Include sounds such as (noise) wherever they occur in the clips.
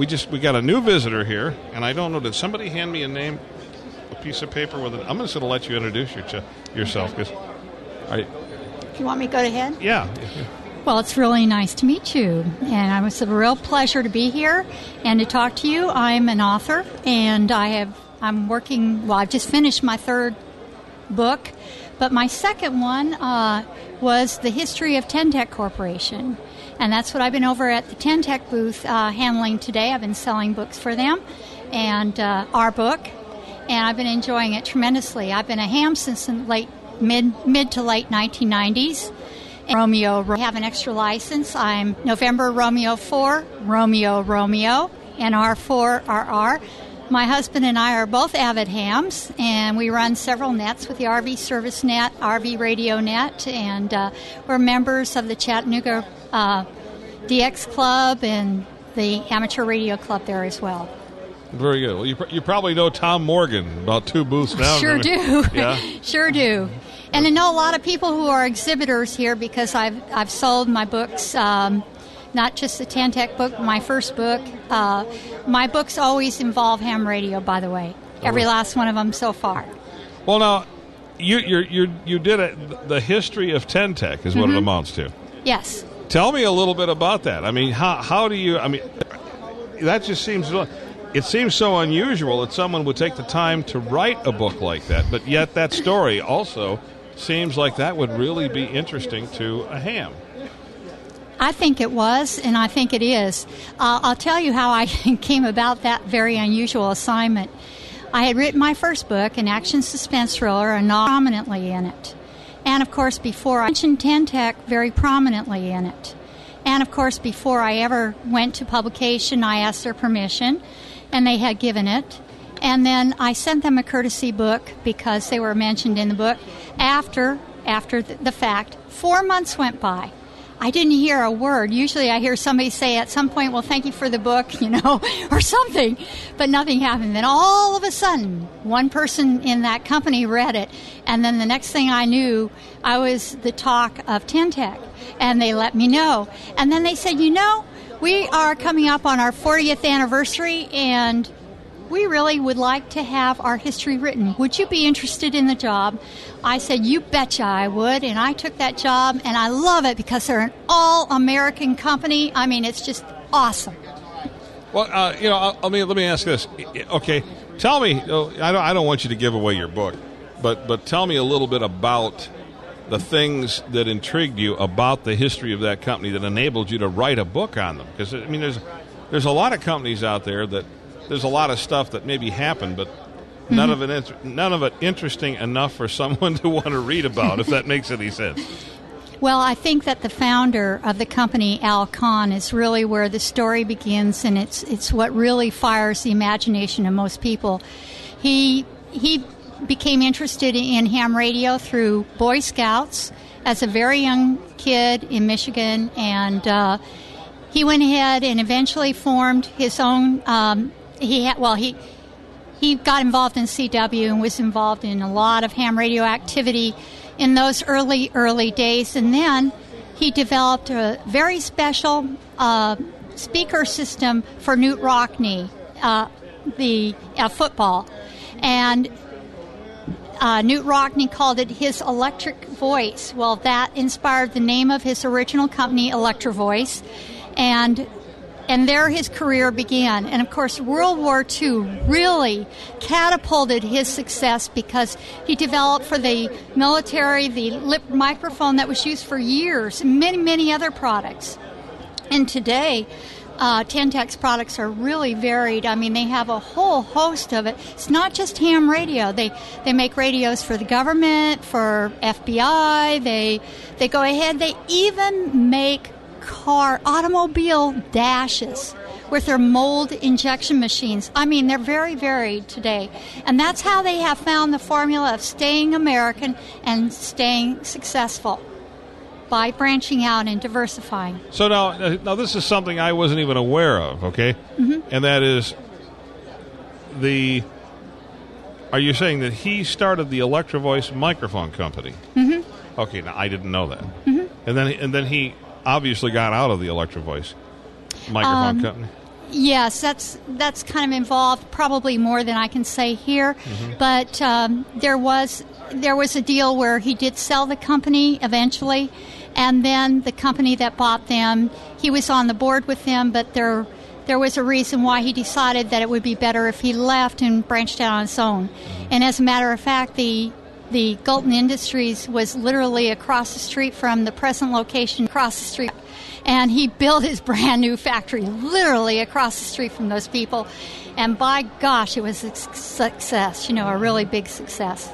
we just we got a new visitor here, and I don't know. Did somebody hand me a name, a piece of paper with it? I'm just going to let you introduce your, yourself because, I, you want me to go ahead? Yeah. Well, it's really nice to meet you, and it was a real pleasure to be here and to talk to you. I'm an author, and I have I'm working. Well, I've just finished my third book, but my second one uh, was the history of Ten-Tec Corporation, and that's what I've been over at the Ten-Tec booth uh, handling today. I've been selling books for them, and uh, our book, and I've been enjoying it tremendously. I've been a ham since the late mid mid to late 1990s. And Romeo I have an extra license. I'm November Romeo 4, Romeo Romeo, and R4RR. My husband and I are both avid hams, and we run several nets with the RV Service Net, RV Radio Net, and uh, we're members of the Chattanooga uh, DX Club and the Amateur Radio Club there as well. Very good. Well, you, you probably know Tom Morgan about two booths down. Sure do. (laughs) Yeah. (laughs) sure do. And I know a lot of people who are exhibitors here because I've I've sold my books. Um, not just the Ten-Tec book, my first book. Uh, my books always involve ham radio, by the way. Every last one of them so far. Well, now, you you you you did it. The history of Ten-Tec is what Mm-hmm. it amounts to. Yes. Tell me a little bit about that. I mean, how how do you? I mean, that just seems. It seems so unusual that someone would take the time to write a book like that, but yet that story also seems like that would really be interesting to a ham. I think it was, and I think it is. Uh, I'll tell you how I (laughs) came about that very unusual assignment. I had written my first book, an action suspense thriller, and prominently in it. And of course, before I mentioned Ten-Tec very prominently in it. And of course, before I ever went to publication, I asked their permission, and they had given it. And then I sent them a courtesy book because they were mentioned in the book. After after the fact, four months went by. I didn't hear a word. Usually, I hear somebody say at some point, "Well, thank you for the book," (laughs) you know, or something, but nothing happened. Then all of a sudden, one person in that company read it, and then the next thing I knew, I was the talk of Ten-Tec, and they let me know. And then they said, "You know, we are coming up on our 40th anniversary, and we really would like to have our history written. Would you be interested in the job? I said, You betcha I would. And I took that job, and I love it because they're an all American company. I mean, it's just awesome. Well, uh, you know, let me let me ask this. Okay, tell me. oh, I don't I don't want you to give away your book, but but tell me a little bit about the things that intrigued you about the history of that company that enabled you to write a book on them. Because I mean, there's there's a lot of companies out there that there's a lot of stuff that maybe happened, but none of it none of it interesting enough for (laughs) someone to want to read about. if that makes any sense. Well, I think that the founder of the company, Al Kahn, is really where the story begins, and it's it's what really fires the imagination of most people. He he became interested in ham radio through Boy Scouts as a very young kid in Michigan, and uh, he went ahead and eventually formed his own. Um, he had well he he got involved in CW and was involved in a lot of ham radio activity in those early, early days. And then he developed a very special uh, speaker system for Knute Rockne, uh, the uh, football. And uh, Knute Rockne called it his electric voice. Well, that inspired the name of his original company, Electro Voice. And and there his career began. And of course, World War II really catapulted his success because he developed for the military the lip microphone that was used for years, many, many other products. And today, uh, Ten-Tec's products are really varied. I mean, they have a whole host of it. It's not just ham radio. They they make radios for the government, for FBI. They they go ahead. They even make car automobile dashes with their mold injection machines. I mean, they're very varied today. And that's how they have found the formula of staying American and staying successful by branching out and diversifying. So now, uh, now this is something I wasn't even aware of. Okay, and that is the. Are you saying that he started the Electro Voice microphone company? Mm-hmm. Okay, now I didn't know that. Mm-hmm. And then and then he obviously got out of the Electro Voice microphone Um, company. Yes, that's that's kind of involved, probably more than I can say here. Mm-hmm. But um, there was there was a deal where he did sell the company eventually, and then the company that bought them, he was on the board with them, but there there was a reason why he decided that it would be better if he left and branched out on his own. And as a matter of fact, the the Gulton Industries was literally across the street from the present location, across the street. And he built his (laughs) brand new factory literally across the street from those people. And by gosh, it was a success, you know, a really big success.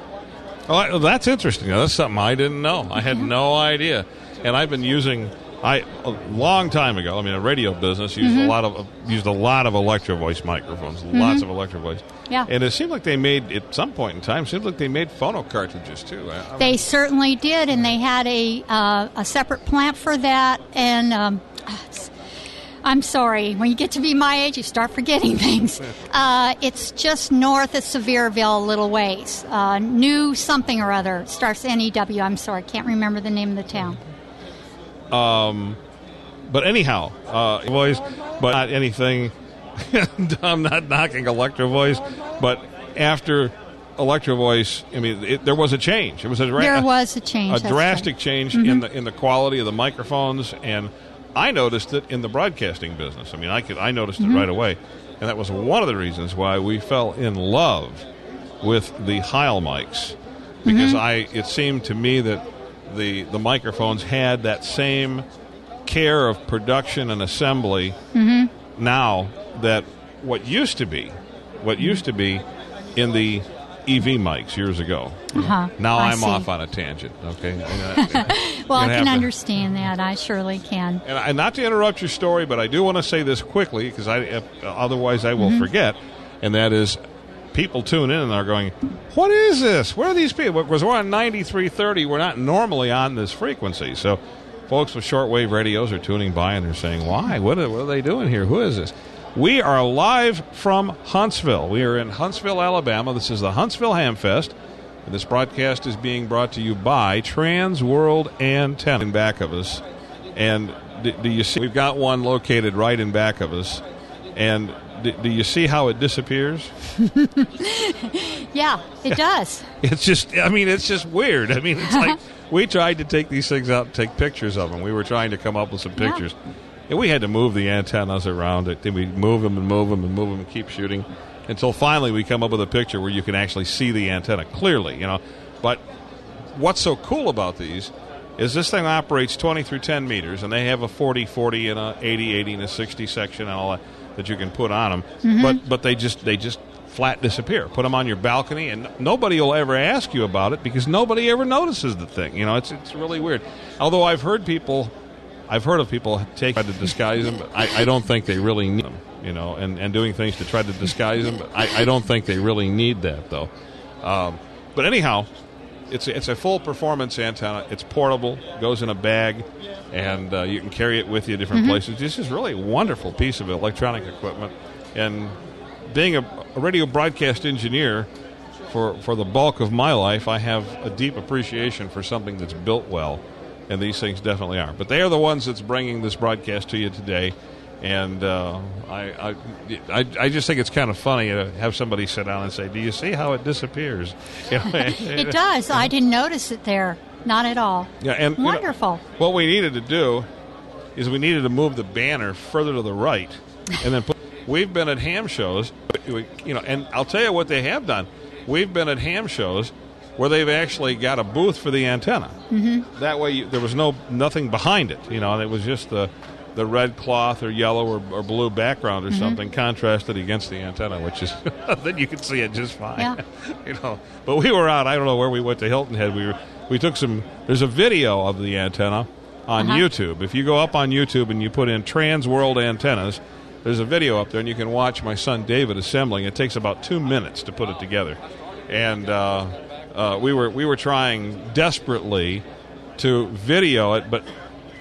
Well, that's interesting. That's something I didn't know. I had mm-hmm. no idea. And I've been using I a long time ago. I mean, a radio business used a lot of used a lot of Electro Voice microphones, lots of Electro Voice. Yeah. And it seemed like they made at some point in time. Seemed like they made phono cartridges too. I- I- They certainly did, and they had a uh, a separate plant for that. And um, (sighs) I'm sorry, when you get to be my age, you start forgetting (laughs) things. (laughs) Uh, it's just north of Sevierville, a little ways. Uh, New something or other starts N E W. I'm sorry, can't remember the name of the town. But anyhow, uh, voice, but not anything. (laughs) I'm not knocking Electro Voice, but after Electro Voice, I mean, it, there was a change. It was a dra- There was a change. a drastic right. change in the in the quality of the microphones, and I noticed it in the broadcasting business. I mean, I could I noticed Mm-hmm. it right away, and that was one of the reasons why we fell in love with the Heil mics because Mm-hmm. I it seemed to me that the the microphones had that same care of production and assembly Mm-hmm. now that what used to be what used to be in the EV mics years ago. Uh-huh. Now I I'm off on a tangent. Okay. (laughs) Well, I can understand that. I surely can. And, and not to interrupt your story, but I do want to say this quickly because I uh, otherwise I will forget, and that is people tune in and they're going, "What is this? Where are these people?" Because we're on 9330, we're not normally on this frequency. So, folks with shortwave radios are tuning by and they're saying, "Why? What are, what are they doing here? Who is this?" We are live from Huntsville. We are in Huntsville, Alabama. This is the Huntsville Hamfest. And this broadcast is being brought to you by Trans World Antenna in back of us. And do, do you see? We've got one located right in back of us. And do, do you see how it disappears? (laughs) Yeah, it does. (laughs) It's just, I mean, it's just weird. I mean, it's like (laughs) we tried to take these things out and take pictures of them. We were trying to come up with some Yeah. pictures. And we had to move the antennas around it. Then we move them and move them and move them and keep shooting until finally we come up with a picture where you can actually see the antenna clearly, you know. But what's so cool about these is this thing operates 20 through 10 meters, and they have a 40 40 and a 80 80 and a 60 section and all that that you can put on them. But but they just they just flat disappear. Put them on your balcony, and nobody will ever ask you about it because nobody ever notices the thing. You know, it's it's really weird. Although I've heard people. I've heard of people take try to disguise them, but I, I don't think they really need them. You know, and, and doing things to try to disguise them. But I, I don't think they really need that though. Um, but anyhow, it's a, it's a full performance antenna. It's portable, goes in a bag, and uh, you can carry it with you different places. This is really a wonderful piece of electronic equipment. And being a, a radio broadcast engineer for for the bulk of my life, I have a deep appreciation for something that's built well, and these things definitely are. But they are the ones that's bringing this broadcast to you today. And uh, I, I, I, just think it's kind of funny to have somebody sit down and say, "Do you see how it disappears?" (laughs) You know, (laughs) It does. I didn't notice it there. Not at all. Yeah, and you know, Wonderful. what we needed to do is we needed to move the banner further to the right, and then put. (laughs) We've been at ham shows, we- you know, and I'll tell you what they have done. We've been at ham shows where they've actually got a booth for the antenna. Mm-hmm. That way, you, there was no nothing behind it, you know, and it was just the the red cloth or yellow or, or blue background or something contrasted against the antenna, which is (laughs) then you can see it just fine. Yeah. (laughs) you know, but we were out. I don't know where we went to Hilton Head. We were we took some. There's a video of the antenna on Uh-huh. YouTube. If you go up on YouTube and you put in Trans World Antennas, there's a video up there, and you can watch my son David assembling. It takes about two minutes to put it together, and uh, uh, we were we were trying desperately to video it, but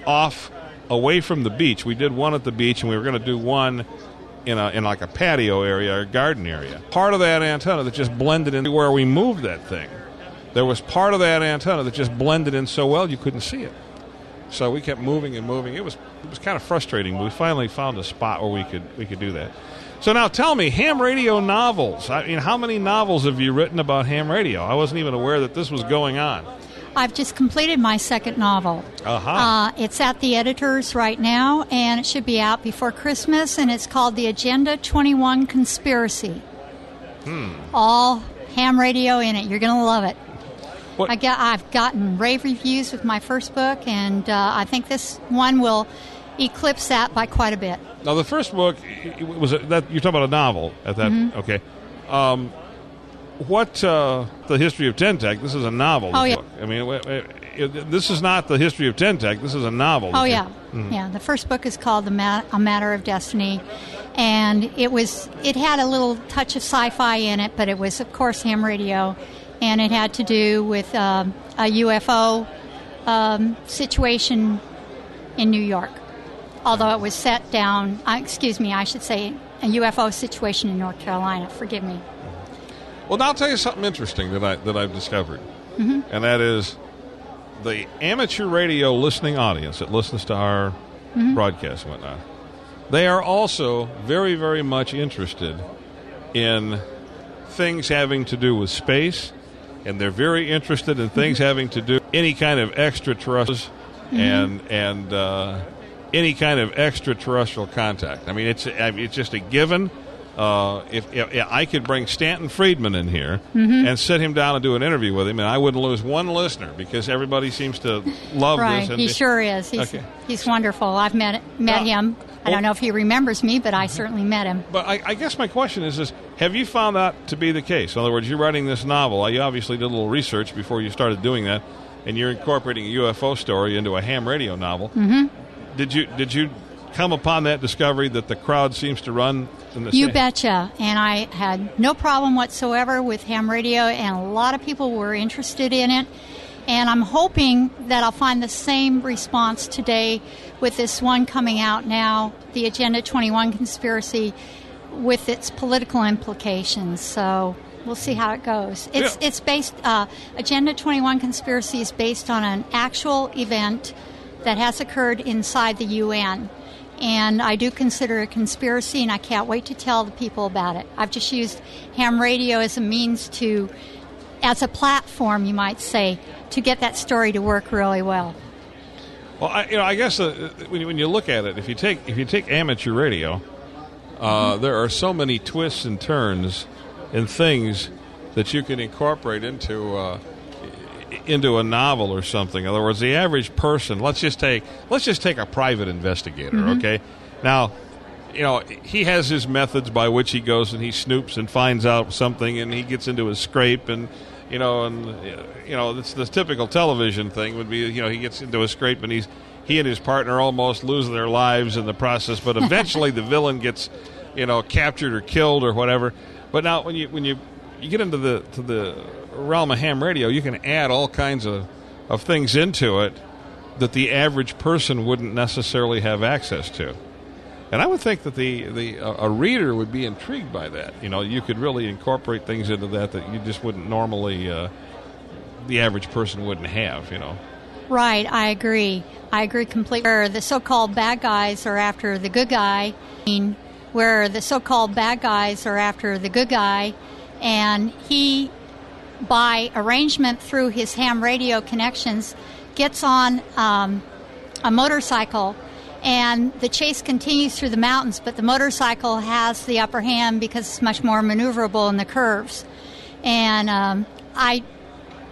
off away from the beach. We did one at the beach, and we were going to do one in a in like a patio area or garden area. Part of that antenna that just blended in where we moved that thing. There was part of that antenna that just blended in so well you couldn't see it. So we kept moving and moving. It was it was kind of frustrating, but we finally found a spot where we could we could do that. So now tell me, ham radio novels. I mean, how many novels have you written about ham radio? I wasn't even aware that this was going on. I've just completed my second novel. Uh-huh. Uh, it's at the editors right now, and it should be out before Christmas, and it's called The Agenda 21 Conspiracy. Hmm. All ham radio in it. You're going to love it. What- I got, I've gotten rave reviews with my first book, and uh, I think this one will eclipse that by quite a bit. Now the first book was a, that you're talking about a novel at that. Mm-hmm. Okay. Um, what uh, the history of Ten-Tec? This is a novel. Oh, yeah. book. I mean, w- w- it- this is not the history of Ten-Tec. This is a novel. Oh yeah, you- yeah. The first book is called "The Ma- A Matter of Destiny," and it was it had a little touch of sci-fi in it, but it was of course ham radio, and it had to do with um, a UFO um, situation in New York. Although it was set down, uh, excuse me, I should say a UFO situation in North Carolina. Forgive me. Well, now I'll tell you something interesting that I that I've discovered, Mm-hmm. and that is the amateur radio listening audience that listens to our Mm-hmm. broadcast and whatnot. They are also very, very much interested in things having to do with space, and they're very interested in things having to do any kind of extraterrestrials and and uh, any kind of extraterrestrial contact. I mean, it's I mean, it's just a given. Uh, if, if I could bring Stanton Friedman in here and sit him down and do an interview with him, and I wouldn't lose one listener because everybody seems to love Right, this. He sure is. He's Okay. he's wonderful. I've met met Now- him. I don't know if he remembers me, but I certainly met him. But I, I guess my question is: Is have you found that to be the case? In other words, you're writing this novel. You obviously did a little research before you started doing that, and you're incorporating a UFO story into a ham radio novel. Mm-hmm. Did you did you come upon that discovery that the crowd seems to run in the You same? betcha. And I had no problem whatsoever with ham radio, and a lot of people were interested in it. And I'm hoping that I'll find the same response today with this one coming out now, the Agenda 21 conspiracy, with its political implications. So we'll see how it goes. It's Yeah. it's based. Uh, Agenda 21 conspiracy is based on an actual event that has occurred inside the UN. And I do consider it a conspiracy, and I can't wait to tell the people about it. I've just used ham radio as a means to, as a platform, you might say, to get that story to work really well. Well, I, you know, I guess uh, when, you, when you look at it, if you take if you take amateur radio, uh, there are so many twists and turns and things that you can incorporate into uh, into a novel or something. In other words, the average person. Let's just take let's just take a private investigator. Mm-hmm. Okay, now. You know, he has his methods by which he goes and he snoops and finds out something, and he gets into a scrape, and you know, and you know, it's the typical television thing would be, you know, he gets into a scrape, and he's he and his partner almost lose their lives in the process, but eventually the (laughs) villain gets, you know, captured or killed or whatever. But now, when you when you you get into the to the realm of ham radio, you can add all kinds of of things into it that the average person wouldn't necessarily have access to. And I would think that the the a reader would be intrigued by that. You know, you could really incorporate things into that that you just wouldn't normally. Uh, the average person wouldn't have. You know. Right, I agree. I agree completely. Where the so-called bad guys are after the good guy, where the so-called bad guys are after the good guy, and he, by arrangement through his ham radio connections, gets on um, a motorcycle. And the chase continues through the mountains, but the motorcycle has the upper hand because it's much more maneuverable in the curves. And um, I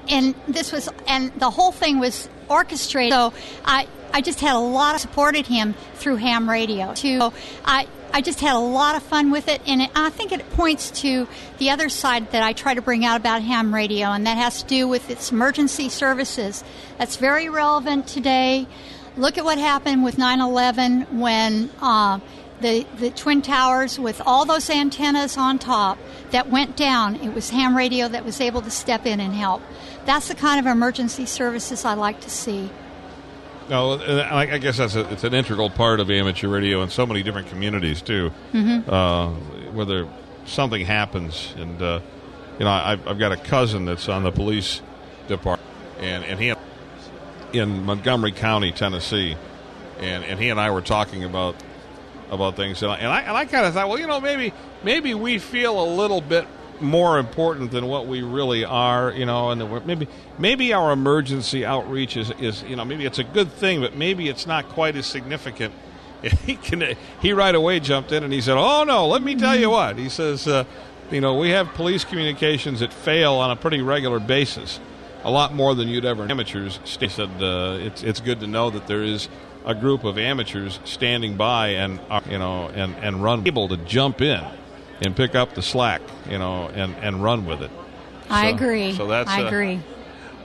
and this was and the whole thing was orchestrated so i i just had a lot of supported him through ham radio so i I just had a lot of fun with it, and it, I think it points to the other side that I try to bring out about ham radio, and that has to do with its emergency services. That's very relevant today. Look at what happened with 9 11 when uh, the, the Twin Towers, with all those antennas on top that went down, it was ham radio that was able to step in and help. That's the kind of emergency services I like to see. No, I I guess that's a, it's an integral part of amateur radio in so many different communities too. Mm-hmm. Uh, whether something happens, and uh, you know, I've, I've got a cousin that's on the police department, and and he in Montgomery County, Tennessee, and and he and I were talking about about things, and I and I, and I kind of thought, well, you know, maybe maybe we feel a little bit more important than what we really are, you know, and maybe maybe our emergency outreach is, is you know maybe it's a good thing, but maybe it's not quite as significant. (laughs) He can he right away jumped in and he said, "Oh no, let me tell you what." He says, uh, "You know, we have police communications that fail on a pretty regular basis, a lot more than you'd ever amateurs." He said, uh, "It's it's good to know that there is." A group of amateurs standing by and uh, you know and, and run able to jump in and pick up the slack, you know, and, and run with it. I So- agree. So that's I uh, agree.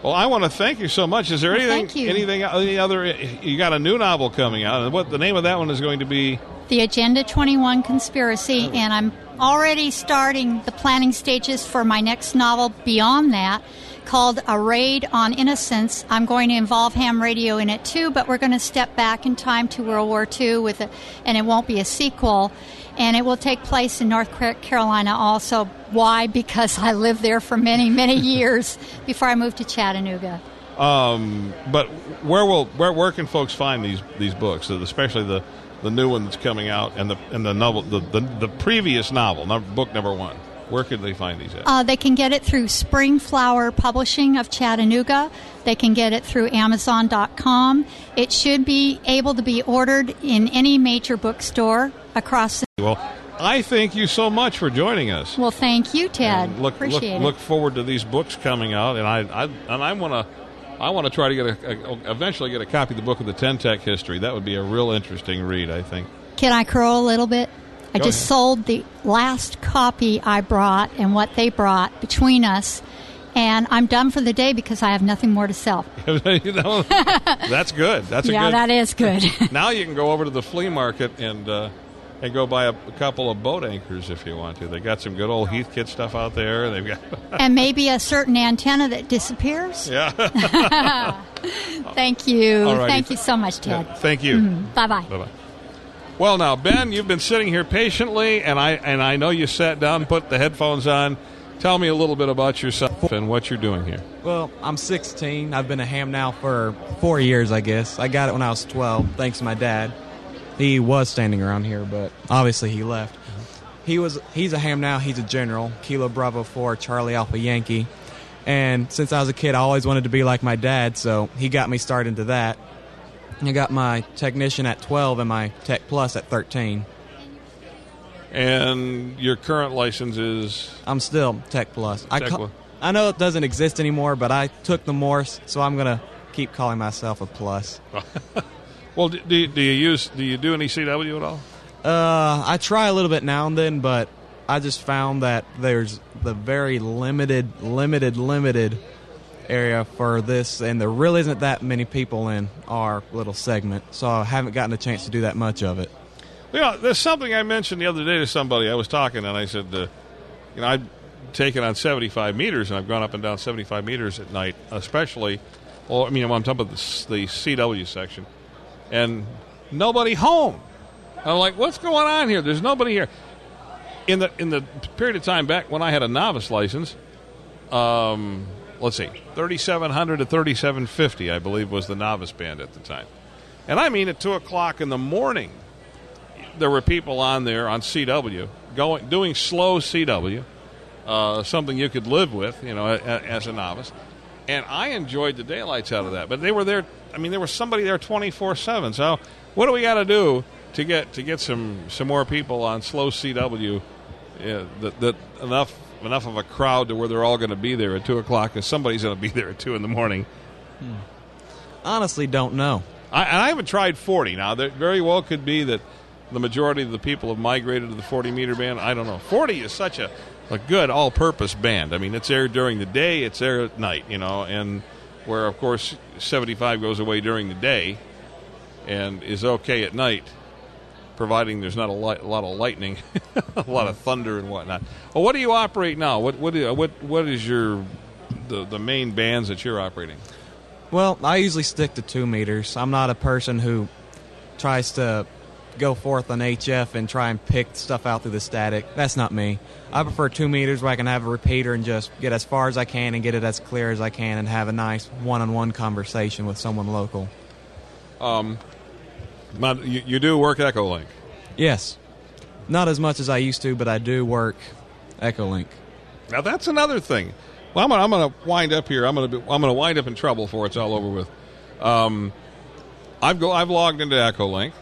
Well, I want to thank you so much. Is there Well, anything, thank you. anything, any other? You got a new novel coming out, and what the name of that one is going to be? The Agenda 21 conspiracy, and I'm already starting the planning stages for my next novel beyond that called A Raid on Innocence. I'm going to involve ham radio in it too, but we're going to step back in time to World War II with it, and it won't be a sequel. And it will take place in North Carolina also. Why? Because I lived there for many, many (laughs) years before I moved to Chattanooga. Um, but where will where where can folks find these these books, especially the the new one that's coming out and the and the novel the the, the previous novel, book number one. Where could they find these at? Uh, they can get it through Springflower Publishing of Chattanooga. They can get it through Amazon.com. It should be able to be ordered in any major bookstore across the. well, I thank you so much for joining us. Well, thank you, Ted. And look, Appreciate look, it. look forward to these books coming out, and I, I and I want to, I want to try to get a, a, eventually get a copy of the book of the Ten-Tec history. That would be a real interesting read, I think. Can I crow a little bit? I Go just ahead. sold the last copy I brought and what they brought between us, and I'm done for the day because I have nothing more to sell. (laughs) (laughs) That's good. That's yeah, good. that is good. (laughs) now you can go over to the flea market and uh, and go buy a, a couple of boat anchors if you want to. They got some good old Heathkit stuff out there. They've got (laughs) and maybe a certain antenna that disappears. yeah. (laughs) (laughs) Thank you. All righty. Thank you so much, Ted. Thank you. Mm-hmm. Bye bye. Bye bye. Well, now Ben, you've been sitting here patiently, and I and I know you sat down, put the headphones on. Tell me a little bit about yourself and what you're doing here. Well, I'm 16. I've been a ham now for four years, I guess. I got it when I was 12, thanks to my dad. He was standing around here, but obviously he left. He was he's a ham now. He's a general, Kilo Bravo 4, Charlie Alpha Yankee. And since I was a kid, I always wanted to be like my dad, so he got me started into that. I got my technician at 12 and my tech plus at 13. And your current license is I'm still Tech Plus. I, Tech ca- Plus. I know it doesn't exist anymore, but I took the Morse, so I'm gonna keep calling myself a plus. (laughs) well. Do, do, you- do you use do you do any CW at all? Uh, I try a little bit now and then, but I just found that there's the very limited, limited, limited area for this, and there really isn't that many people in our little segment, so I haven't gotten a chance to do that much of it. Know, there's something I mentioned the other day to somebody. I was talking, and I said, uh, you know, I've taken on 75 meters, and I've gone up and down 75 meters at night, especially. Well, I mean, I'm talking about the, the CW section, and nobody home. I'm like, what's going on here? There's nobody here. In the in the period of time back when I had a novice license, um, let's see, 3700 to 3750, I believe, was the novice band at the time. And I mean, at two o'clock in the morning, there were people on there on CW going doing slow CW, uh, something you could live with, you know, as a novice. And I enjoyed the daylights out of that. But they were there. I mean, there was somebody there twenty four seven. So what do we got to do to get to get some some more people on slow CW? Yeah, that, that enough enough of a crowd to where they're all going to be there at two o'clock, and somebody's going to be (laughs) there at two in the morning. Hmm. Honestly, don't know. I, and I haven't tried 40. Now, there very well could be that the majority of the people have migrated to the 40 meter band. I don't know. 40 is such a, a good all purpose band. I mean, it's there during the day, it's there at night, you know, and where, of course, 75 goes away during the day and is okay at night, providing there's not a, li- (laughs) a lot of lightning, a lot of thunder and whatnot. Well, what do you operate now? What, what, what, what is your, the, the main bands that you're operating? Well, I usually stick to two meters. I'm not a person who tries to go forth on HF and try and pick stuff out through the static. That's not me. I prefer two meters where I can have a repeater and just get as far as I can and get it as clear as I can and have a nice one-on-one conversation with someone local. Now, you, you do work Echolink. Yes, not as much as I used to, but I do work Echolink. Now that's another thing. Well, I'm gonna, I'm gonna wind up here. I'm gonna be, I'm gonna wind up in trouble before it's all over with. Um, I've go I've logged into Echolink.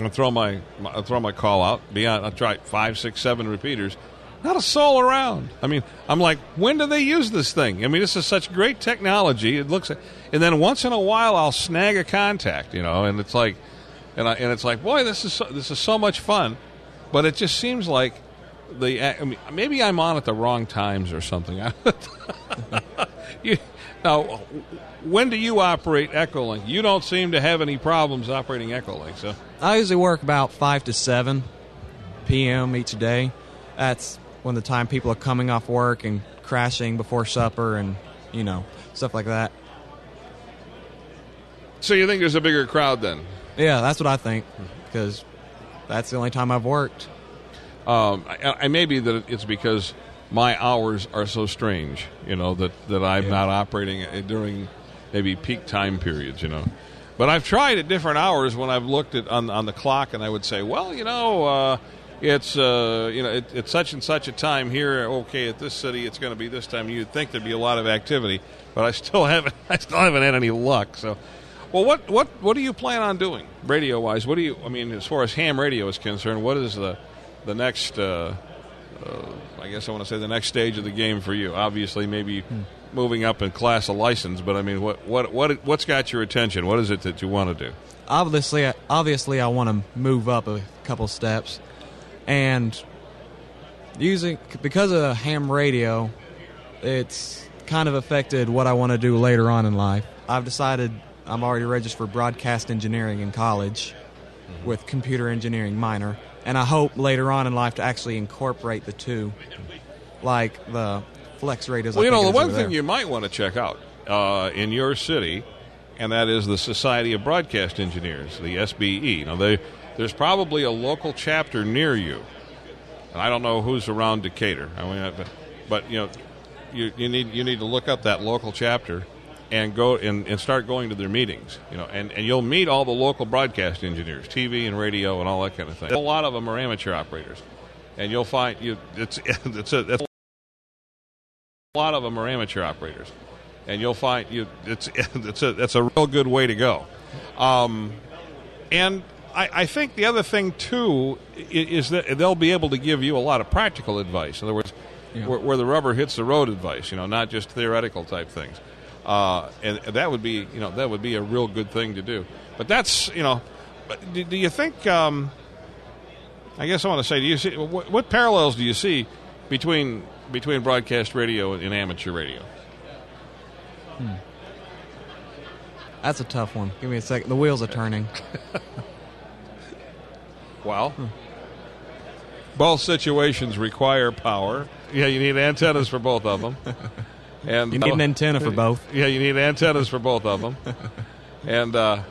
I throw my, I throw my call out. Beyond I try five, six, seven repeaters. Not a soul around. I mean, I'm like, when do they use this thing? I mean, this is such great technology. It looks, and then once in a while, I'll snag a contact, you know, and it's like, and I, and it's like, boy, this is so, this is so much fun, but it just seems like the I mean, maybe I'm on at the wrong times or something. (laughs) (laughs) you, now, when do you operate Echolink? You don't seem to have any problems operating Echolink, so I usually work about 5 to 7 p.m. each day. That's when the time people are coming off work and crashing before supper and, you know, stuff like that. so you think there's a bigger crowd then? Yeah, that's what I think because that's the only time I've worked. Um, I, I may be that it's because my hours are so strange, you know, that, that I'm not operating during maybe peak time periods, you know. But I've tried at different hours when I've looked at on on the clock, and I would say, well, you know, uh, it's uh, you know, it, it's such and such a time here. Okay, at this city, it's going to be this time. You'd think there'd be a lot of activity, but I still (laughs) haven't. I still haven't had any luck. So, well, what what what do you plan on doing radio wise? What do you? I mean, as far as ham radio is concerned, what is the the next? Uh, Uh, I guess I want to say the next stage of the game for you. Obviously, maybe hmm. moving up in class of license, but I mean, what what what what's got your attention? What is it that you want to do? Obviously, obviously, I want to move up a couple steps, and using because of ham radio, it's kind of affected what I want to do later on in life. I've decided I'm already registered for broadcast engineering in college mm-hmm. with computer engineering minor, and I hope later on in life to actually incorporate the two, like the flex radios. I Well, you know, the one thing there. you might want to check out uh, in your city, and that is the Society of Broadcast Engineers, the SBE. Now, they, there's probably a local chapter near you, and I don't know who's around Decatur. I mean, but, but you know, you, you need you need to look up that local chapter and go and, and start going to their meetings. You know, and, and you'll meet all the local broadcast engineers, TV and radio, and all that kind of thing. A lot of them are amateur operators, and you'll find you it's (laughs) it's a, a lot of them are amateur operators, and you'll find you it's (laughs) it's a that's a real good way to go. Um, and I, I think the other thing too is that they'll be able to give you a lot of practical advice. In other words, Yeah. where, where the rubber hits the road advice. You know, not just theoretical type things. Uh, and that would be you know that would be a real good thing to do. But that's you know, do, do you think? Um, I guess I want to say, do you see what, what parallels do you see between between broadcast radio and amateur radio? That's a tough one. Give me a second. The wheels are turning. (laughs) Well, both situations require power. Yeah, you need antennas for both of them. (laughs) And You need an antenna for both. (laughs) Yeah, you need antennas for both of them. And uh,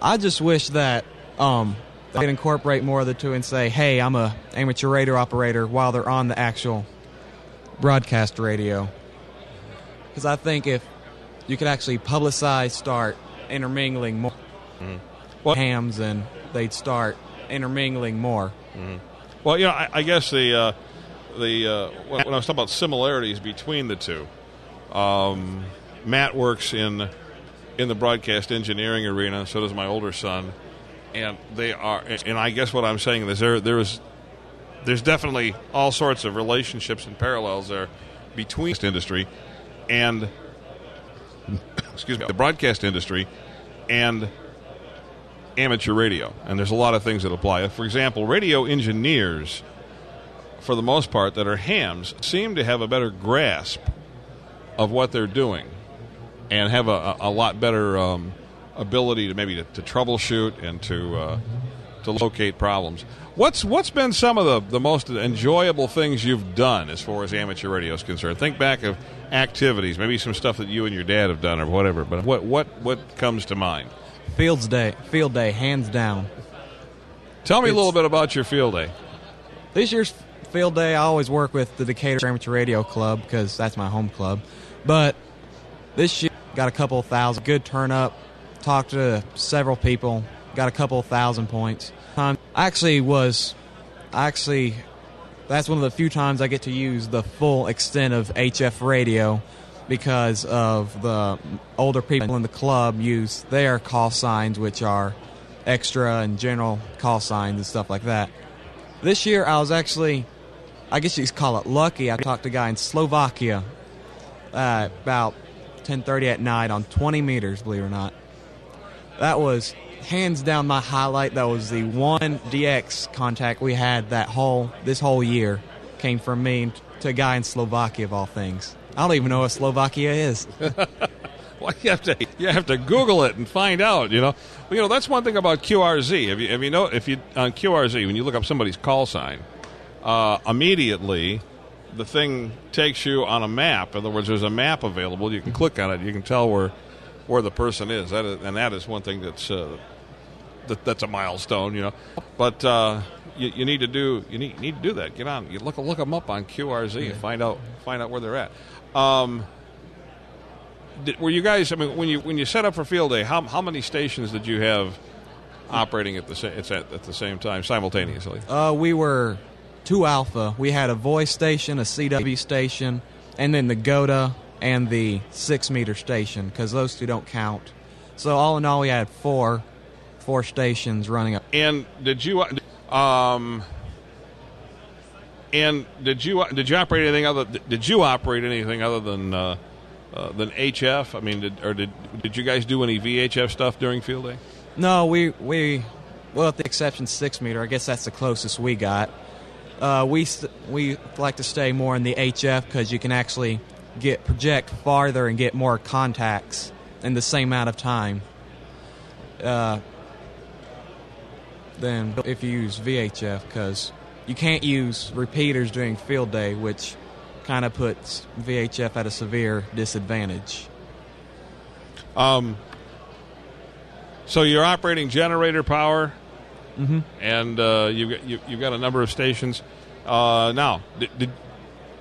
I just wish that um, they could incorporate more of the two and say, "Hey, I'm a amateur radio operator," while they're on the actual broadcast radio. Because I think if you could actually publicize, start intermingling more Well- hams, and they'd start intermingling more. well, you know, I, I guess the uh, the uh, when I was talking about similarities between the two, um, Matt works in in the broadcast engineering arena. So does my older son, and they are. And I guess what I'm saying is there there is there's definitely all sorts of relationships and parallels there between this industry and (coughs) excuse me the broadcast industry and amateur radio and there's a lot of things that apply for example radio engineers for the most part that are hams seem to have a better grasp of what they're doing and have a, a, lot better um, ability to maybe to, to troubleshoot and to uh, to locate problems. What's what's been some of the, the most enjoyable things you've done as far as amateur radio is concerned? Think back of activities, maybe some stuff that you and your dad have done or whatever. But what what what comes to mind? Fields Day, Field Day, hands down. Tell me a little bit about your field day. This year's field day, I always work with the Decatur Amateur Radio Club because that's my home club. But this year, got a couple thousand, good turn up. Talked to several people, got a couple thousand points. Um, I actually was, I actually, that's one of the few times I get to use the full extent of HF radio because of the older people in the club use their call signs, which are extra and general call signs and stuff like that. This year, I was actually, I guess you could call it lucky. I talked to a guy in Slovakia uh, about 10:30 at night on 20 meters. Believe it or not, that was hands down my highlight. That was the one DX contact we had that whole this whole year. Came from me to a guy in Slovakia of all things. I don't even know what Slovakia is. (laughs) Well, you have to you have to Google it and find out. You know, well, you know that's one thing about QRZ. If you if you know if you on QRZ when you look up somebody's call sign, uh, immediately the thing takes you on a map. In other words, there's a map available. You can click on it. You can tell where where the person is. That is and that is one thing that's uh, that, that's a milestone. You know, but. Uh, you, you need to do you need, need to do that. Get on. You look look them up on QRZ and find out find out where they're at. Um, did, were you guys? I mean, when you when you set up for field day, how how many stations did you have operating at the same at, at the same time simultaneously? Uh, we were two alpha. We had a voice station, a CW station, and then the GOTA and the six meter station because those two don't count. So all in all, we had four four stations running up. And did you um and did you did you operate anything other did you operate anything other than uh, uh, than HF? I mean, did, or did did you guys do any VHF stuff during field day? No, we we well, with the exception six meter, I guess that's the closest we got. Uh, we st- we like to stay more in the HF because you can actually get project farther and get more contacts in the same amount of time. Uh, than if you use VHF because you can't use repeaters during field day, which kind of puts VHF at a severe disadvantage. Um, so you're operating generator power, mm-hmm. and uh, you've got you, you've got a number of stations. Uh, now, did, did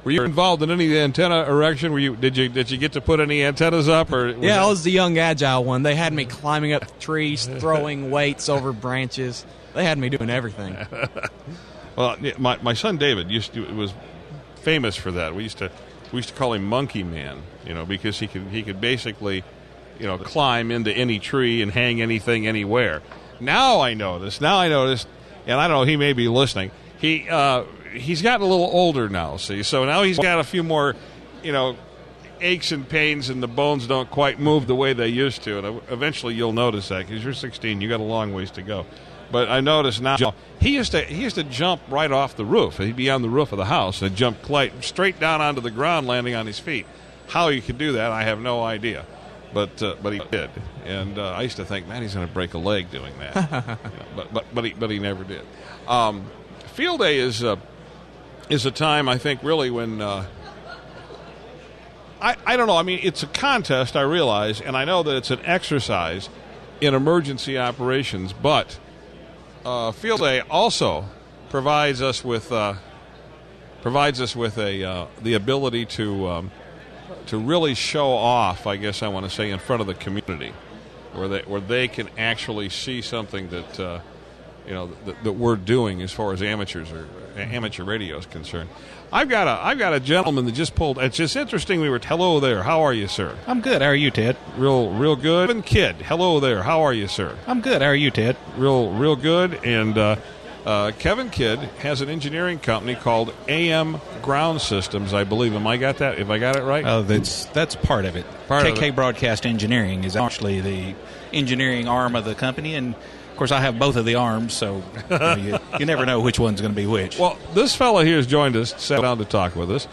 were you involved in any antenna erection? Were you did you did you get to put any antennas up or Yeah, that- I was the young agile one. They had me climbing up trees, throwing (laughs) weights over branches. They had me doing everything. (laughs) Well, my my son David used to was famous for that. We used to we used to call him Monkey Man, you know, because he could he could basically, you know, climb into any tree and hang anything anywhere. Now I notice. Now I notice, and I don't know. He may be listening. He uh, he's gotten a little older now. See, so now he's got a few more, you know. Aches and pains, and the bones don't quite move the way they used to. And eventually, you'll notice that because you're 16, you got a long ways to go. But I notice now he used to he used to jump right off the roof. He'd be on the roof of the house and jump quite straight down onto the ground, landing on his feet. How he could do that, I have no idea. But uh, but he did, and uh, I used to think, man, he's going to break a leg doing that. You (laughs) know, but but but he but he never did. Um, field day is uh, is a time I think really when. Uh, I, I don't know. I mean, it's a contest, I realize, and I know that it's an exercise in emergency operations, but uh, Field Day also provides us with uh, provides us with a uh, the ability to um, to really show off. I guess I want to say in front of the community, where they where they can actually see something that uh, you know that, that we're doing as far as amateurs or amateur radio is concerned. I've got a I've got a gentleman that just pulled. It's just interesting. We were hello there. How are you, sir? I'm good. How are you, Ted? Real real good. Kevin Kidd. Hello there. How are you, sir? I'm good. How are you, Ted? real real good. And uh, uh, Kevin Kidd has an engineering company called AM Ground Systems, I believe. Am I got that? If I got it right? Oh, that's that's part of it. Part of KK it. Broadcast Engineering is actually the engineering arm of the company, and of course, I have both of the arms, so you, know, you, you never know which one's going to be which. well, this fellow here has joined us, sat down to talk with us,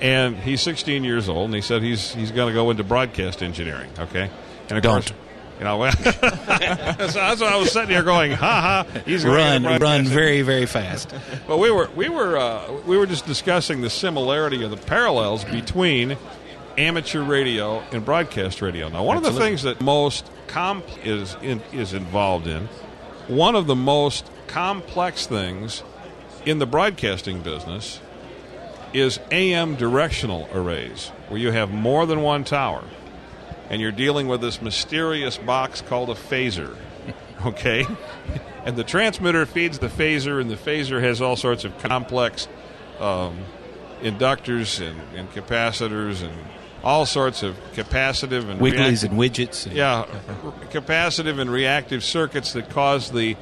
and he's 16 years old, and he said he's he's going to go into broadcast engineering. Okay, and of Don't. course. You know, so (laughs) that's why I was sitting here going, "Ha ha!" He's going run, run very, very fast. But we were we were uh, we were just discussing the similarity or the parallels between amateur radio and broadcast radio. Now, one of the things that most comp is in, is involved in, one of the most complex things in the broadcasting business is AM directional arrays, where you have more than one tower, and you're dealing with this mysterious box called a phaser. (laughs) Okay, and the transmitter feeds the phaser, and the phaser has all sorts of complex um, inductors and, and capacitors and all sorts of capacitive and Wigglies reactive- and widgets. And, yeah, capacitive and reactive circuits that cause the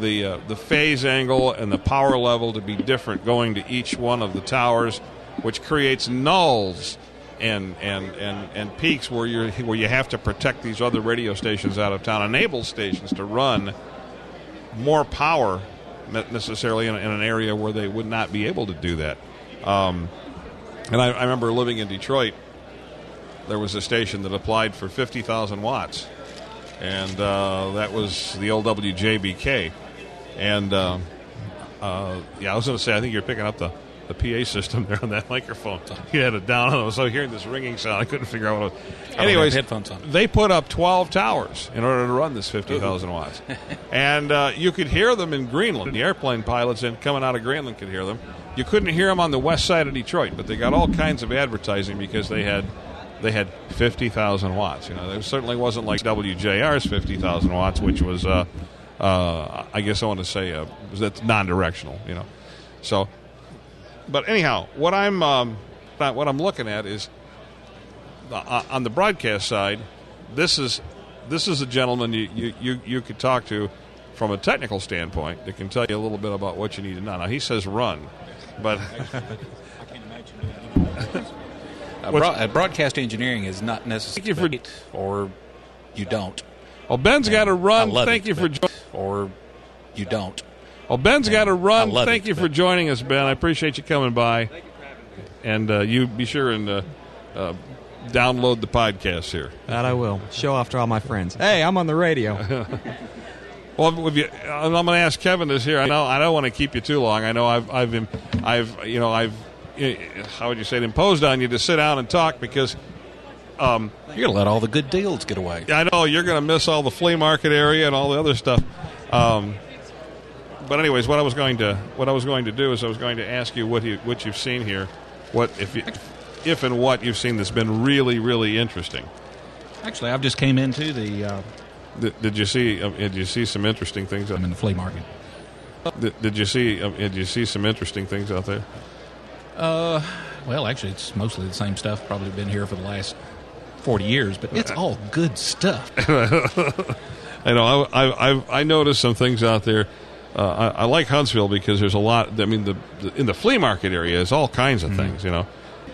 the uh, the phase angle and the power level to be different going to each one of the towers, which creates nulls and and, and, and peaks where you where you have to protect these other radio stations out of town, enables stations to run more power necessarily in, in an area where they would not be able to do that. Um, and I, I remember living in Detroit. There was a station that applied for 50,000 watts, and uh, that was the old WJBK. And uh, uh, yeah, I was going to say, I think you're picking up the, the PA system there on that (laughs) microphone. You had it down, and I was so hearing this ringing sound, I couldn't figure out what it was. Anyways, headphones on. they put up 12 towers in order to run this 50,000 watts. (laughs) and uh, you could hear them in Greenland. The airplane pilots in, coming out of Greenland could hear them. You couldn't hear them on the west side of Detroit, but they got all kinds of advertising because they had they had 50,000 watts. You know, there certainly wasn't like WJR's 50,000 watts, which was, uh, uh, I guess I want to say, uh, was that's non-directional. You know, so. But anyhow, what I'm um, what I'm looking at is uh, on the broadcast side, this is this is a gentleman you, you, you, you could talk to from a technical standpoint that can tell you a little bit about what you need to know. Now he says run, but Uh, broad, uh, broadcast engineering is not necessary. Thank you for- or you don't. well Ben's got to run. love Thank it, you for but- jo- or you don't. Well Ben's got to run. Thank it, you for joining us, Ben. I appreciate you coming by, and uh, you be sure and uh, uh, download the podcast here. That I will. Show off to all my friends. Hey, I'm on the radio. (laughs) (laughs) Well, if you, I'm going to ask Kevin this here. I know I don't want to keep you too long. I know I've, I've, I've, you know, I've, eh, how would you say it, imposed on you to sit down and talk because You're going to let all the good deals get away. I know you're going to miss all the flea market area and all the other stuff. Um, but anyways, what I was going to, what I was going to do is I was going to ask you what you, what you've seen here, what if you, if and what you've seen that's been really, really interesting. Actually, I've just came into the. Uh, Did, did you see? uh, Did you see some interesting things? I'm in the flea market. Did, did you see? uh, Did you see some interesting things out there? Uh, Well, actually, it's mostly the same stuff. Probably been here for the last forty years, but it's all good stuff. (laughs) I know. I I I noticed some things out there. Uh, I, I like Huntsville because there's a lot. I mean, the, the in the flea market area is all kinds of things. You know,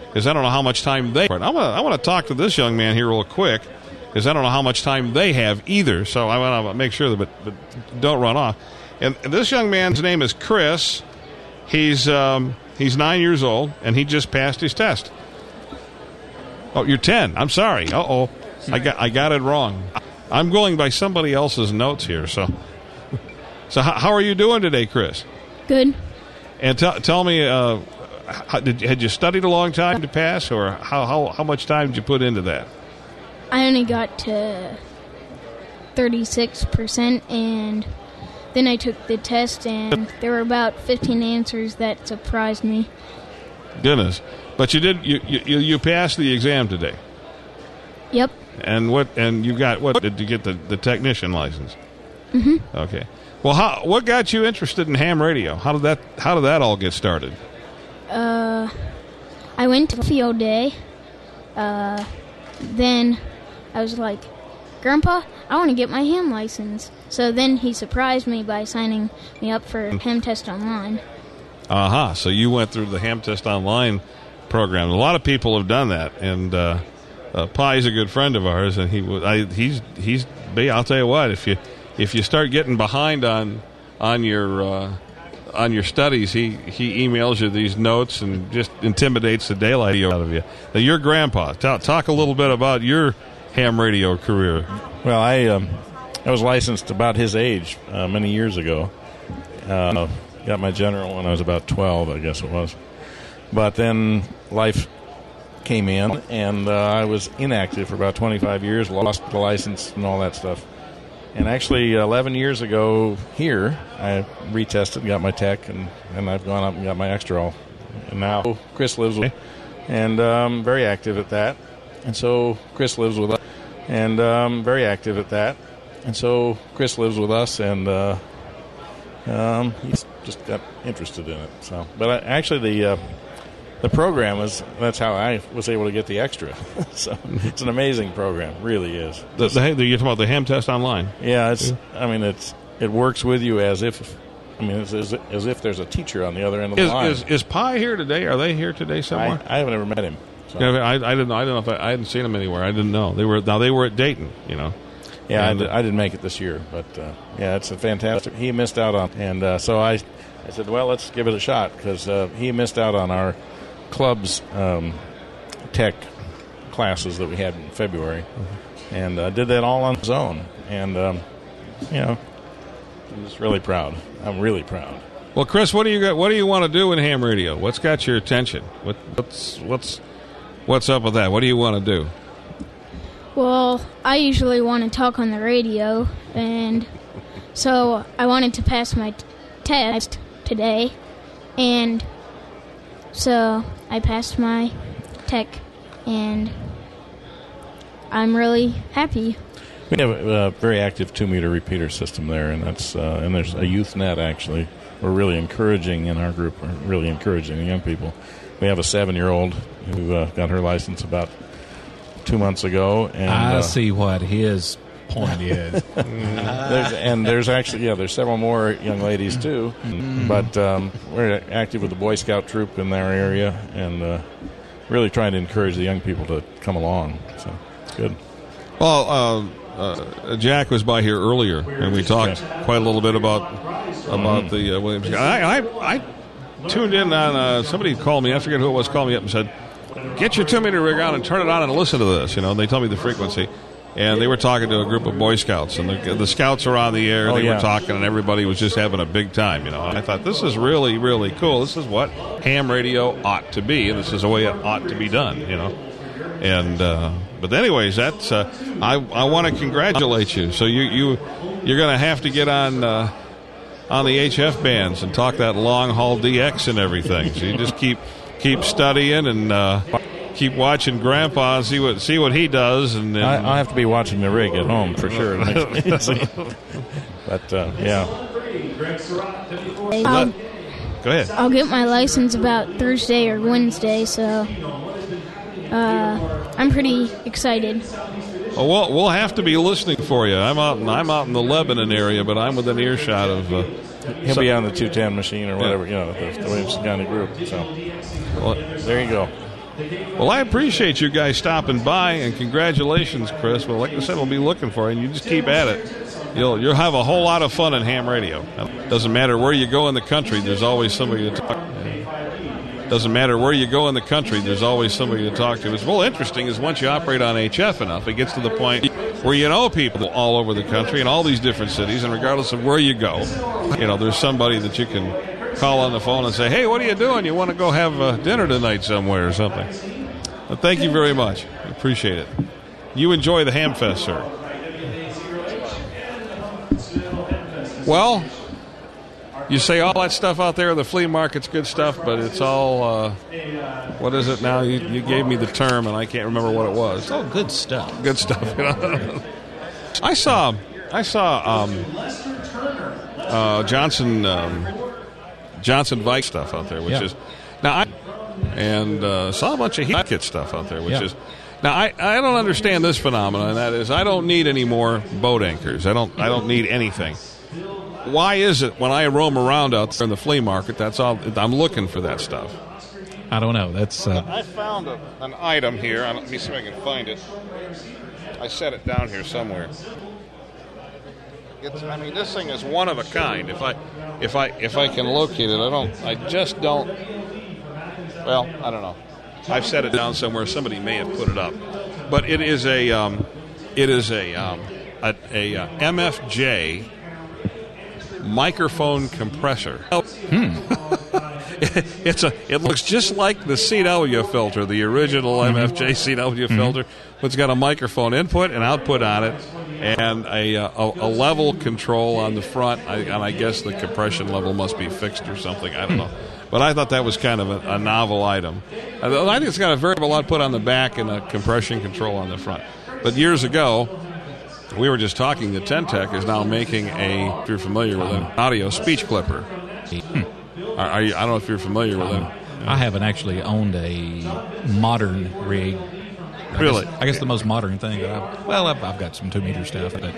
because I don't know how much time they. I want to I want to talk to this young man here real quick because I don't know how much time they have either. So I want to make sure that, but but don't run off. And, and this young man's name is Chris. He's um, he's nine years old and he just passed his test. Oh, you're ten. I'm sorry. Uh oh, I got I got it wrong. I'm going by somebody else's notes here. So, so how, how are you doing today, Chris? Good. And tell tell me, uh, how, did had you studied a long time to pass, or how how how much time did you put into that? I only got to 36%, and then I took the test, and there were about 15 answers that surprised me. Goodness, but you did you you, you passed the exam today, Yep. and what and you got what did you get the, the technician license? Mm-hmm. Okay. Well, how what got you interested in ham radio? How did that how did that all get started? Uh, I went to field day. Uh, then I was like, Grandpa, I want to get my ham license. So then he surprised me by signing me up for ham test online. Aha! So you went through the Ham Test Online program. A lot of people have done that, and uh, uh, Pie's a good friend of ours, and he. I, he's he's. I'll tell you what. If you if you start getting behind on on your uh, on your studies, he he emails you these notes and just intimidates the daylight out of you. Now, your grandpa. Talk, talk a little bit about your ham radio career. Well, I um, I was licensed about his age uh, many years ago. Uh, got my general when I was about twelve, I guess it was. But then life came in, and uh, I was inactive for about 25 years, lost the license and all that stuff. And actually, 11 years ago here, I retested, got my tech, and, and I've gone up and got my extra all. And now Chris lives with me, and um, very active at that. And so Chris lives with us, and um, very active at that. And so Chris lives with us, and uh, um, he's just got interested in it. So, but I, actually, the uh, the program is that's how I was able to get the extra. (laughs) so it's an amazing program, really is. The, the, you're talking about the ham test online. Yeah, it's. I mean, it's it works with you as if. I mean, it's as, as if there's a teacher on the other end of the is, line. Is, is Pi here today? Are they here today somewhere? I, I haven't ever met him. So. Yeah, I, I didn't. I didn't know if I, I hadn't seen them anywhere. I didn't know they were. Now they were at Dayton. You know. Yeah, I, did, I didn't make it this year, but uh, yeah, it's a fantastic. He missed out on, and uh, so I, I said, well, let's give it a shot because uh, he missed out on our club's um, tech classes that we had in February, mm-hmm. and uh, did that all on his own. And um, you know, I'm just really proud. I'm really proud. Well, Chris, what do you got? What do you want to do in ham radio? What's got your attention? What, what's what's what's up with that? What do you want to do? Well, I usually want to talk on the radio, and so I wanted to pass my t- test today, and so I passed my tech, and I'm really happy. We have a, very active two meter repeater system there, and that's uh, and there's a youth net actually. We're really encouraging in our group. We're really encouraging the young people. We have a seven year old who uh, got her license about two months ago. And, I uh, see what his point is. (laughs) there's, and there's actually, yeah, there's several more young ladies too. Mm-hmm. But um, we're active with the Boy Scout troop in our area and uh, really trying to encourage the young people to come along. So it's good. Well, uh, uh, Jack was by here earlier, and we talked yeah. quite a little bit about about mm-hmm. the uh, Williams. I, I, I tuned in on uh, somebody called me. I forget who it was. Called me up and said get your two meter rig on and turn it on and listen to this. You know, they tell me the frequency. And they were talking to a group of Boy Scouts, and the, the scouts were on the air. Oh, they yeah. were talking, and everybody was just having a big time. You know, and I thought this is really, really cool. This is what ham radio ought to be, and this is the way it ought to be done. You know, and uh, but anyways, that's uh, I I want to congratulate you. So you you you're going to have to get on. Uh, on the HF bands and talk that long haul DX and everything. So you just keep keep studying and uh, keep watching Grandpa and see what see what he does. And then, I, will have to be watching the rig at home for sure. (laughs) but uh, yeah. I'll, Go ahead. I'll get my license about Thursday or Wednesday, so uh, I'm pretty excited. Well, we'll, we'll have to be listening for you. I'm out. In, I'm out in the Lebanon area, but I'm within earshot of. Uh, He'll so, be on the 210 machine or whatever, yeah. you know, the, the Williamson County group. So well, there you go. Well, I appreciate you guys stopping by, and congratulations, Chris. Well, like I said, we'll be looking for you, and you just keep at it. You'll you'll have a whole lot of fun in ham radio. Doesn't matter where you go in the country, there's always somebody to talk. To. Doesn't matter where you go in the country, there's always somebody to talk to. What's well interesting is once you operate on HF enough, it gets to the point where you know people all over the country in all these different cities, and regardless of where you go, you know, there's somebody that you can call on the phone and say, "Hey, what are you doing? You want to go have uh, dinner tonight somewhere or something?" Well, thank you very much. Appreciate it. You enjoy the Hamfest, sir. Well, you say all that stuff out there, the flea market's good stuff, but it's all, uh, what is it now? You, you, gave me the term, and I can't remember what it was. It's all good stuff. Good stuff. You (laughs) know? I saw, I saw um, uh, Johnson um, Johnson Vike stuff out there, which yeah. is now I and uh, saw a bunch of Heathkit stuff out there, which yeah. is now I, I don't understand this phenomenon. That is, I don't need any more boat anchors. I don't I don't need anything why is it when I roam around out there in the flea market, that's all I'm looking for that stuff? I don't know. That's uh... I found a, an item here. Let me see if I can find it. I set it down here somewhere. It's, I mean, this thing is one of a kind. If I, if I, if I can locate it, I don't. I just don't. Well, I don't know. I've set it down somewhere. Somebody may have put it up, but it is a, um, it is a, um, a, a, a uh, MFJ microphone compressor. Hmm. (laughs) (laughs) it's a. It looks just like the CW filter, the original mm-hmm. MFJ CW mm-hmm. filter. but It's got a microphone input and output on it, and a uh, a, a level control on the front. I, and I guess the compression level must be fixed or something. I don't hmm. know. But I thought that was kind of a, a novel item. I think it's got a variable output on the back and a compression control on the front. But years ago, we were just talking. The Ten-Tec is now making a. If you're familiar with an audio speech clipper, are, are you, I don't know if you're familiar with them. I haven't actually owned a modern rig. I Really? Guess, I guess the most modern thing that I've well, I've, I've got some two meter stuff, but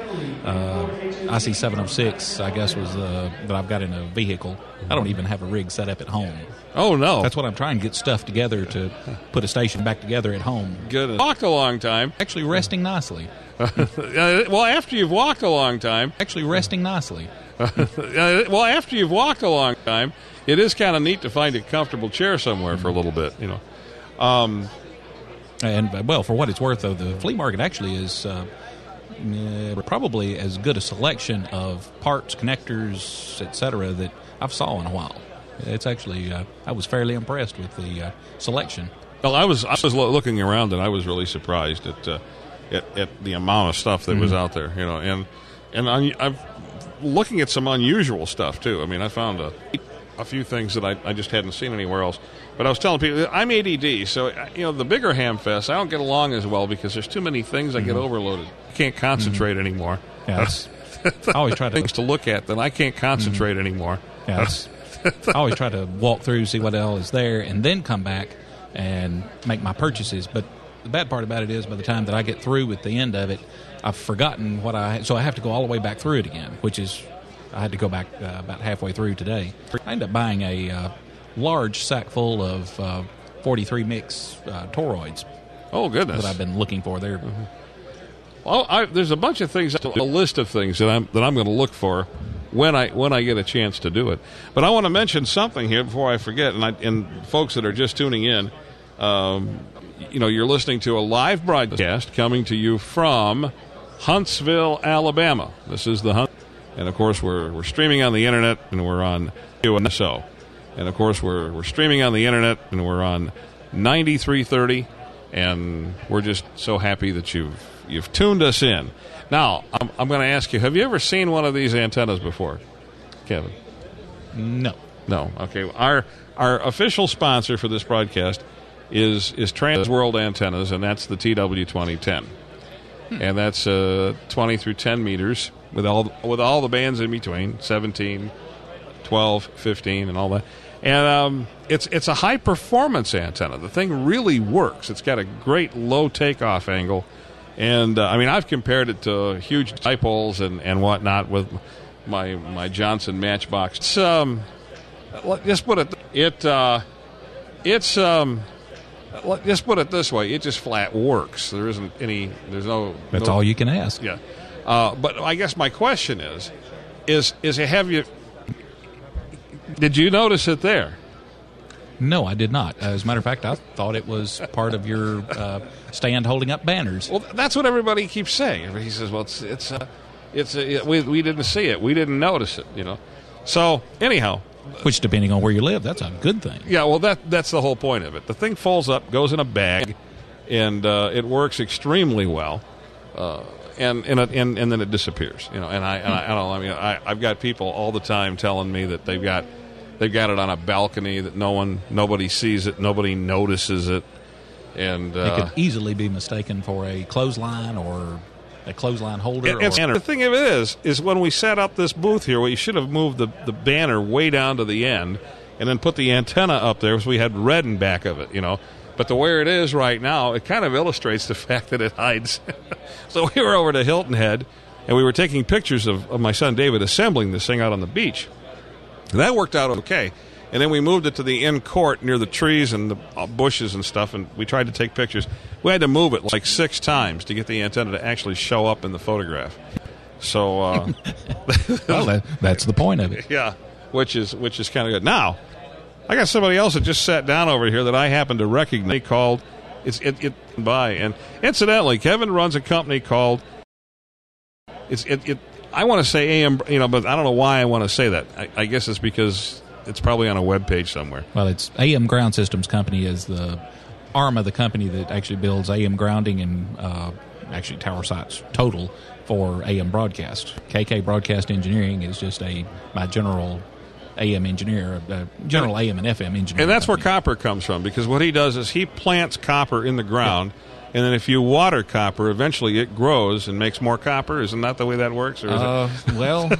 uh, IC seven hundred six, I guess, was uh, that I've got in a vehicle. I don't even have a rig set up at home. Oh no, That's what I'm trying to get stuff together to put a station back together at home. good. Walked a long time. Actually, resting nicely. (laughs) Well, after you've walked a long time, Actually, resting nicely. (laughs) well, after you've walked a long time, it is kind of neat to find a comfortable chair somewhere for a little bit. You know. And uh, well, for what it's worth, though, the flea market actually is uh, uh, probably as good a selection of parts, connectors, etc. that I've saw in a while. It's actually uh, I was fairly impressed with the uh, selection. Well, I was I was looking around and I was really surprised at uh, at, at the amount of stuff that was out there. You know, and and I, I'm looking at some unusual stuff too. I mean, I found a a few things that I, I just hadn't seen anywhere else. But I was telling people I'm ADD, so uh, you know the bigger ham fest I don't get along as well because there's too many things I get mm-hmm. overloaded. I can't mm-hmm. concentrate anymore. Yeah, (laughs) I always try to things to look at, then I can't mm-hmm. concentrate anymore. Yeah, (laughs) I always try to walk through, see what else is there, and then come back and make my purchases. But the bad part about it is, by the time that I get through with the end of it, I've forgotten what I. So I have to go all the way back through it again, which is I had to go back uh, about halfway through today. I ended up buying a uh, large sack full of uh, 43 mix uh, toroids Oh goodness! that I've been looking for. They're Well, I, there's a bunch of things, a list of things that I'm that I'm going to look for when I when I get a chance to do it. But I want to mention something here before I forget, and I, and folks that are just tuning in, um, you know, you're listening to a live broadcast coming to you from Huntsville, Alabama. This is the Hunt, and of course we're we're streaming on the internet, and we're on UNSO, and of course we're we're streaming on the internet, and we're on 9330 and we're just so happy that you've you've tuned us in. Now, I'm, I'm going to ask you: Have you ever seen one of these antennas before, Kevin? no. No. Okay. Our our official sponsor for this broadcast is is Trans World Antennas, and that's the TW2010, and that's uh, 20 through 10 meters with all with all the bands in between, 17, 12, 15, and all that. And um, it's it's a high performance antenna. The thing really works. It's got a great low takeoff angle, and uh, I mean I've compared it to huge dipoles and, and whatnot with my my Johnson Matchbox. It's, um, let- just put it it uh, it's um, just put it this way. It just flat works. There isn't any. There's no. That's no- all you can ask. yeah. Uh, but I guess my question is, is is it, have you? Did you notice it there? No, I did not. As a matter of fact, I thought it was part of your uh, stand holding up banners. Well, that's what everybody keeps saying. Everybody says, "Well, it's it's uh, it's uh, we we didn't see it. We didn't notice it." You know. So anyhow, Which, depending on where you live, that's a good thing. yeah. Well, that that's the whole point of it. The thing folds up, goes in a bag, and uh, it works extremely well. Uh, and and, it, and and then it disappears. You know. And I and I, I don't. I mean, I, I've got people all the time telling me that they've got they've got it on a balcony that no one nobody sees it, nobody notices it, and It uh, could easily be mistaken for a clothesline or a clothesline holder. And, and the thing of it is, is when we set up this booth here, we should have moved the, the banner way down to the end, and then put the antenna up there, so we had red in back of it, you know. But the way it is right now, it kind of illustrates the (laughs) fact that it hides. (laughs) so we were over to Hilton Head, and we were taking pictures of, of my son David assembling this thing out on the beach. And that worked out okay. And then we moved it to the end court near the trees and the uh, bushes and stuff, and we tried to take pictures. We had to move it like six times to get the antenna to actually show up in the photograph. So, uh, (laughs) well, that, that's the point of it. (laughs) yeah, which is which is kind of good. Now, I got somebody else that just sat down over here that I happen to recognize. They called it's it, it by and incidentally, Kevin runs a company called it's it. it I want to say AM, you know, but I don't know why I want to say that. I, I guess it's because it's probably on a web page somewhere. Well, it's AM Ground Systems Company is the arm of the company that actually builds AM grounding and uh, actually tower sites total for AM broadcast. KK Broadcast Engineering is just a my general AM engineer, uh, general AM and FM engineer. And that's where copper comes from because what he does is he plants copper in the ground. And then if you water copper, eventually it grows and makes more copper. Isn't that the way that works? Or is it? Uh, well,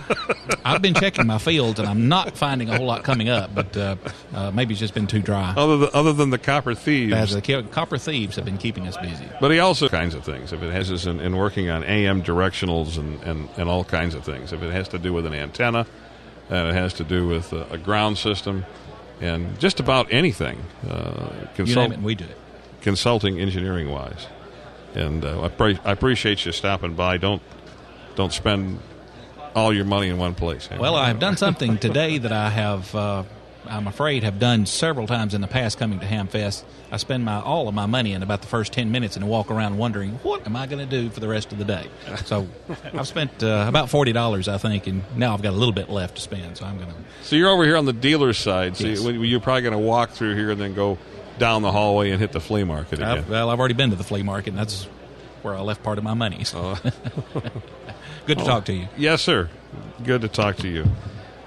I've been checking my fields and I'm not finding a whole lot coming up, but uh, uh, maybe it's just been too dry. Other than, other than the copper thieves. The copper thieves have been keeping us busy. But he also kinds of things. If it has us in, in working on AM directionals and, and, and all kinds of things. If it has to do with an antenna, and it has to do with a, a ground system, and just about anything. Uh, You name it, and we do it. Consulting engineering wise. And uh, I, pre- I appreciate you stopping by. Don't don't spend all your money in one place. Well, I have done something today that I have, uh, I'm afraid, have done several times in the past coming to Hamfest. I spend my all of my money in about the first 10 minutes and walk around wondering, what am I going to do for the rest of the day? So I've spent uh, about $40, I think, and now I've got a little bit left to spend. So I'm going to. so you're over here on the dealer's side. So Yes. you're probably going to walk through here and then go down the hallway and hit the flea market again. I've, well, I've already been to the flea market, and that's where I left part of my money. So. Oh. (laughs) Good to talk oh. to you. Yes, sir. Good to talk to you.